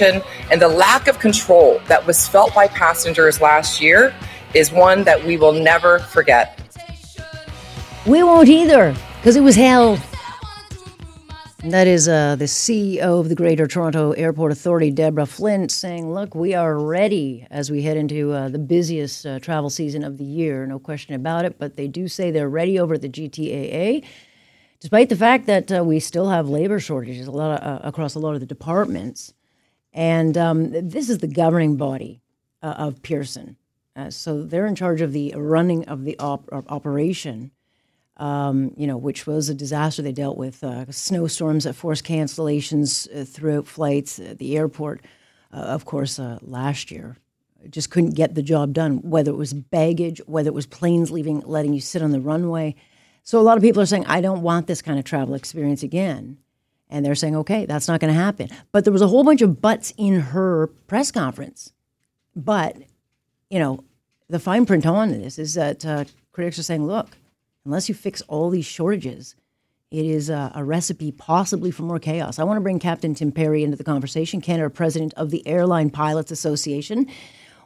frustration and the lack of control that was felt by passengers last year is one that we will never forget. We won't either, because it was hell. That is uh, the CEO of the Greater Toronto Airport Authority, Deborah Flint, saying, Look, we are ready as we head into uh, the busiest uh, travel season of the year. No question about it. But they do say they're ready over at the GTAA, despite the fact that uh, we still have labor shortages a lot of, uh, across a lot of the departments. And um, this is the governing body uh, of Pearson. so they're in charge of the running of the op- operation um, you know, which was a disaster. They dealt with uh, snowstorms that forced cancellations uh, throughout flights at the airport, uh, of course, uh, last year. Just couldn't get the job done, whether it was baggage, whether it was planes leaving, letting you sit on the runway. So a lot of people are saying, I don't want this kind of travel experience again. And they're saying, okay, that's not going to happen. But there was a whole bunch of buts in her press conference. But, you know, the fine print on this is that uh, critics are saying, look, unless you fix all these shortages, it is a, a, recipe possibly for more chaos. I want to bring Captain Tim Perry into the conversation, Canada President of the Airline Pilots Association,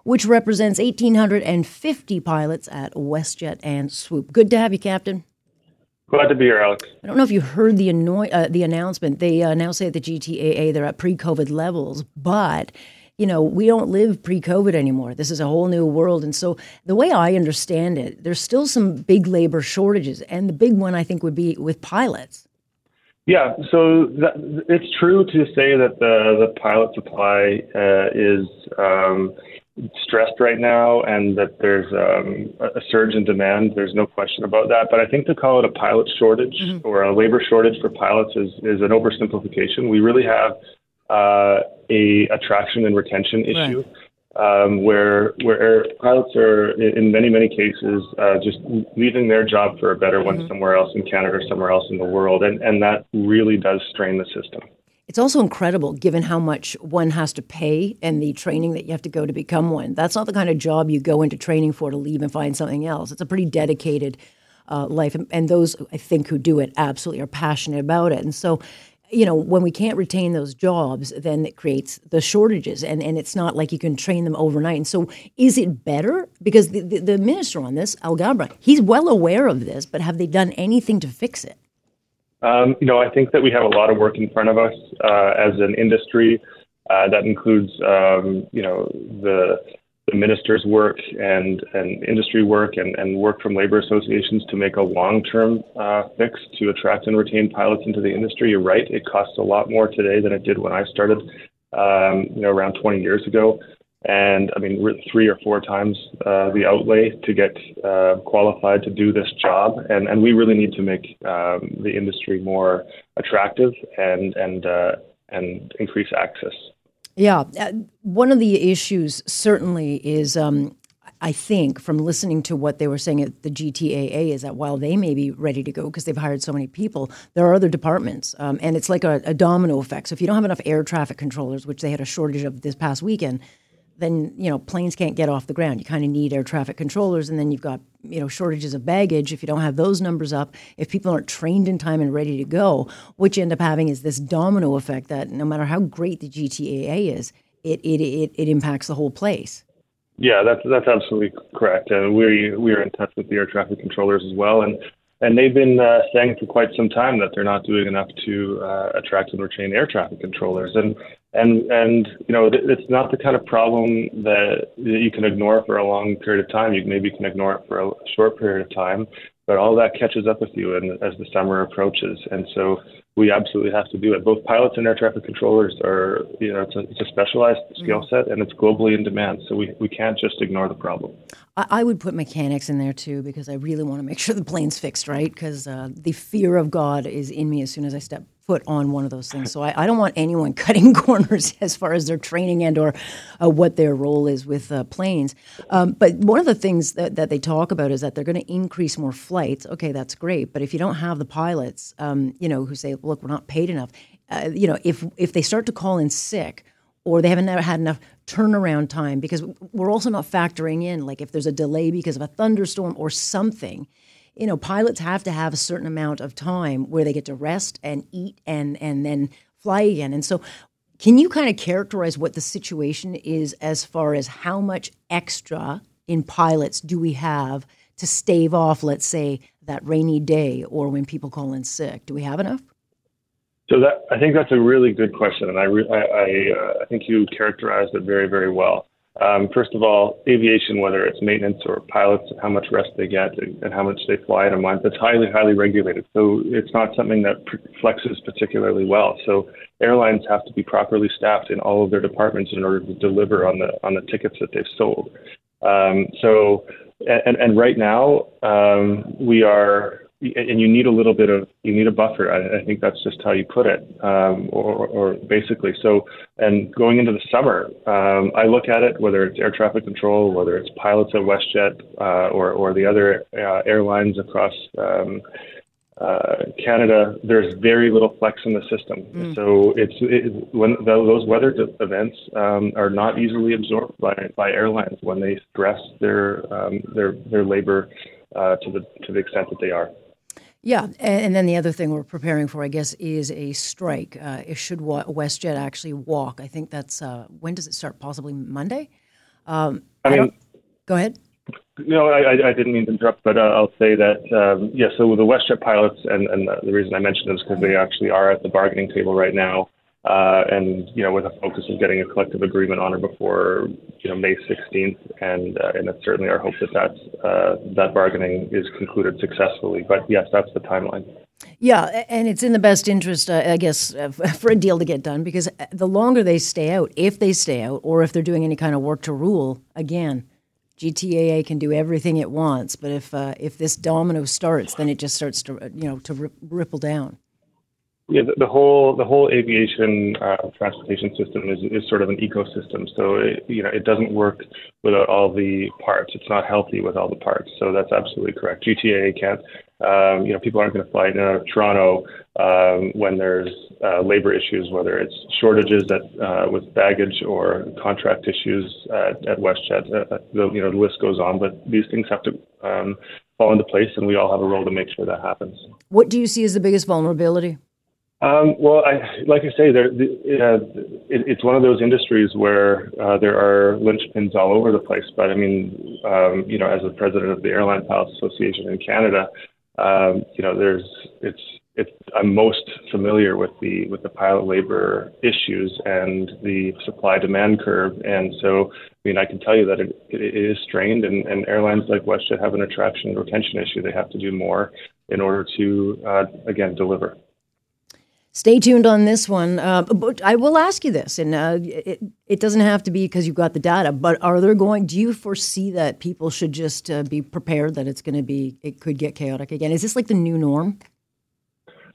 which represents 1,850 pilots at WestJet and Swoop. Good to have you, Captain. Glad to be here, Alex. I don't know if you heard the uh, the announcement. They uh, now say at the GTAA they're at pre-COVID levels, but you know, we don't live pre COVID anymore. This is a whole new world. And so, the way I understand it, there's still some big labor shortages. And the big one, I think, would be with pilots. Yeah, so that, it's true to say that the, the pilot supply uh, is um, stressed right now and that there's um, a surge in demand. There's no question about that. But I think to call it a pilot shortage mm-hmm. or a labor shortage for pilots is, is an oversimplification. We really have uh, a attraction and retention issue. Right. Um, where where pilots are in many many cases uh, just leaving their job for a better mm-hmm. one somewhere else in Canada or somewhere else in the world, and and that really does strain the system. It's also incredible given how much one has to pay and the training that you have to go to become one. That's not the kind of job you go into training for to leave and find something else. It's a pretty dedicated uh, life, and, and those I think who do it absolutely are passionate about it. And so you know, when we can't retain those jobs, then it creates the shortages, and, and it's not like you can train them overnight. And so, is it better? Because the, the, the minister on this, Alghabra, he's well aware of this, but have they done anything to fix it? Um, you know, I think that we have a lot of work in front of us uh, as an industry. Uh, that includes, um, you know, the the minister's work and, and industry work and, and work from labor associations to make a long-term uh, fix to attract and retain pilots into the industry. You're right; it costs a lot more today than it did when I started, um, you know, around 20 years ago. And I mean, three or four times uh, the outlay to get uh, qualified to do this job, and, and we really need to make um, the industry more attractive and and uh, and increase access. Yeah. Uh, one of the issues certainly is, um, I think, from listening to what they were saying at the GTAA, is that while they may be ready to go because they've hired so many people, there are other departments. Um, and it's like a, a domino effect. So if you don't have enough air traffic controllers, which they had a shortage of this past weekend, then you know planes can't get off the ground. You kind of need air traffic controllers, and then you've got you know shortages of baggage. If you don't have those numbers up, if people aren't trained in time and ready to go, what you end up having is this domino effect that no matter how great the GTAA is, it it it, it impacts the whole place. Yeah, that's that's absolutely correct. And we we are in touch with the air traffic controllers as well, and and they've been uh, saying for quite some time that they're not doing enough to uh, attract and retain air traffic controllers. And and and you know it's not the kind of problem that, you can ignore for a long period of time. You maybe can ignore it for a short period of time, but all that catches up with you and as the summer approaches. And so we absolutely have to do it. Both pilots and air traffic controllers are, you know, it's a, it's a specialized skill mm-hmm. set and it's globally in demand. So we, we can't just ignore the problem. I, I would put mechanics in there too because I really want to make sure the plane's fixed right because uh, the fear of God is in me as soon as I step foot on one of those things. So I, I, don't want anyone cutting corners as far as their training and or uh, what their role is with uh, planes. Um, but one of the things that, that they talk about is that they're going to increase more flights. Okay, that's great. But if you don't have the pilots, um, you know, who say, look, we're not paid enough, uh, you know, if if they start to call in sick or they haven't had enough turnaround time because we're also not factoring in like if there's a delay because of a thunderstorm or something – you know, pilots have to have a certain amount of time where they get to rest and eat and and then fly again. And so Can you kind of characterize what the situation is as far as how much extra in pilots do we have to stave off, let's say, that rainy day or when people call in sick? Do we have enough? So that I think that's a really good question, and I re, I I, uh, I think you characterized it very very well. Um, first of all, aviation, whether it's maintenance or pilots, how much rest they get and how much they fly in a month, it's highly, highly regulated. So it's not something that flexes particularly well. So airlines have to be properly staffed in all of their departments in order to deliver on the on the tickets that they've sold. Um, so, and, and right now um, we are and you need a little bit of you need a buffer. I, I think that's just how you put it, um, or, or, basically. So, and going into the summer, um, I look at it whether it's air traffic control, whether it's pilots at WestJet, uh, or or the other uh, airlines across. Um, uh, Canada, there's very little flex in the system, mm. so it's it, when those weather events um, are not easily absorbed by, by airlines when they stress their um, their their labor uh, to the to the extent that they are. Yeah, and then the other thing we're preparing for, I guess, is a strike. Uh, should WestJet actually walk? I think that's uh, when does it start? Possibly Monday. Um, I, I mean, go ahead. No, I, I, didn't mean to interrupt, but uh, I'll say that um, yeah. So the WestJet pilots, and, and the reason I mentioned them is because they actually are at the bargaining table right now uh, and you know with a focus of getting a collective agreement on or before you know May 16th, and uh, and it's certainly our hope that that's, uh, that bargaining is concluded successfully. But yes, that's the timeline. Yeah, and it's in the best interest, uh, I guess, uh, for a deal to get done because the longer they stay out, if they stay out, or if they're doing any kind of work to rule, again, GTAA can do everything it wants. But if uh, if this domino starts, then it just starts to you know to ripple down. Yeah, the, the, whole the whole aviation uh, transportation system is, is sort of an ecosystem. So it, you know it doesn't work without all the parts. It's not healthy with all the parts. So that's absolutely correct. GTA can't. Um, you know, people aren't going to fly to Toronto um, when there's uh, labor issues, whether it's shortages at, uh, with baggage or contract issues at, at WestJet. Uh, the, you know, the list goes on. But these things have to um, fall into place, and we all have a role to make sure that happens. What do you see as the biggest vulnerability? Um, well, I, like I say, there, uh, it, it's one of those industries where uh, there are linchpins all over the place. But I mean, um, you know, as the president of the Airline Pilots Association in Canada, um, you know, there's it's it's I'm most familiar with the with the pilot labor issues and the supply demand curve. And so, I mean, I can tell you that it, it is strained, and, and airlines like WestJet have an attraction and retention issue. They have to do more in order to uh, again deliver. Stay tuned on this one. Uh, but I will ask you this, and uh, it, it doesn't have to be because you've got the data, but are there going, do you foresee that people should just uh, be prepared that it's going to be, it could get chaotic again? Is this like the new norm?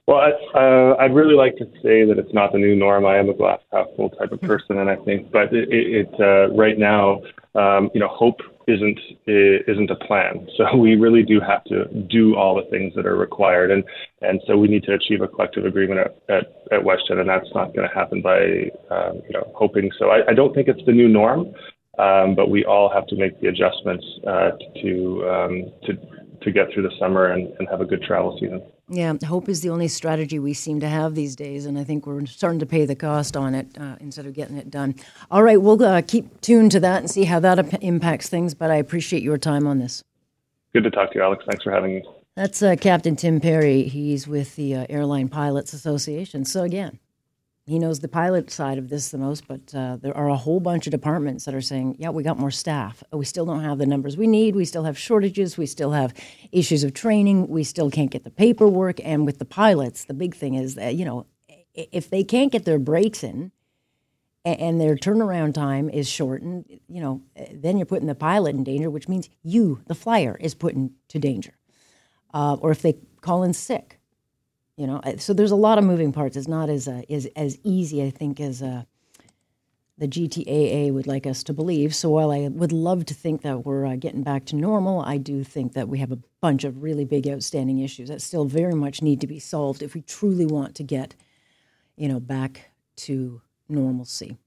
Well, I, uh, I'd really like to say that it's not the new norm. I am a glass half full type of person, and I think, but it, it, it uh, right now, um, you know, hope isn't isn't a plan. So we really do have to do all the things that are required, and and so we need to achieve a collective agreement at at, at WestJet, and that's not going to happen by um, you know hoping. So I, I don't think it's the new norm, um, but we all have to make the adjustments uh, to um, to to get through the summer and, and have a good travel season. Yeah, hope is the only strategy we seem to have these days, and I think we're starting to pay the cost on it uh, instead of getting it done. All right, we'll uh, keep tuned to that and see how that impacts things, but I appreciate your time on this. Good to talk to you, Alex. Thanks for having me. That's uh, Captain Tim Perry. He's with the uh, Airline Pilots Association. So, again, he knows the pilot side of this the most, but uh, there are a whole bunch of departments that are saying, yeah, we got more staff. We still don't have the numbers we need. We still have shortages. We still have issues of training. We still can't get the paperwork. And with the pilots, the big thing is that, you know, if they can't get their breaks in and their turnaround time is shortened, you know, then you're putting the pilot in danger, which means you, the flyer, is put into danger. Uh, or if they call in sick, you know, so there's a lot of moving parts. It's not as uh, as as easy, I think, as uh, the GTAA would like us to believe. So while I would love to think that we're uh, getting back to normal, I do think that we have a bunch of really big outstanding issues that still very much need to be solved if we truly want to get, you know, back to normalcy.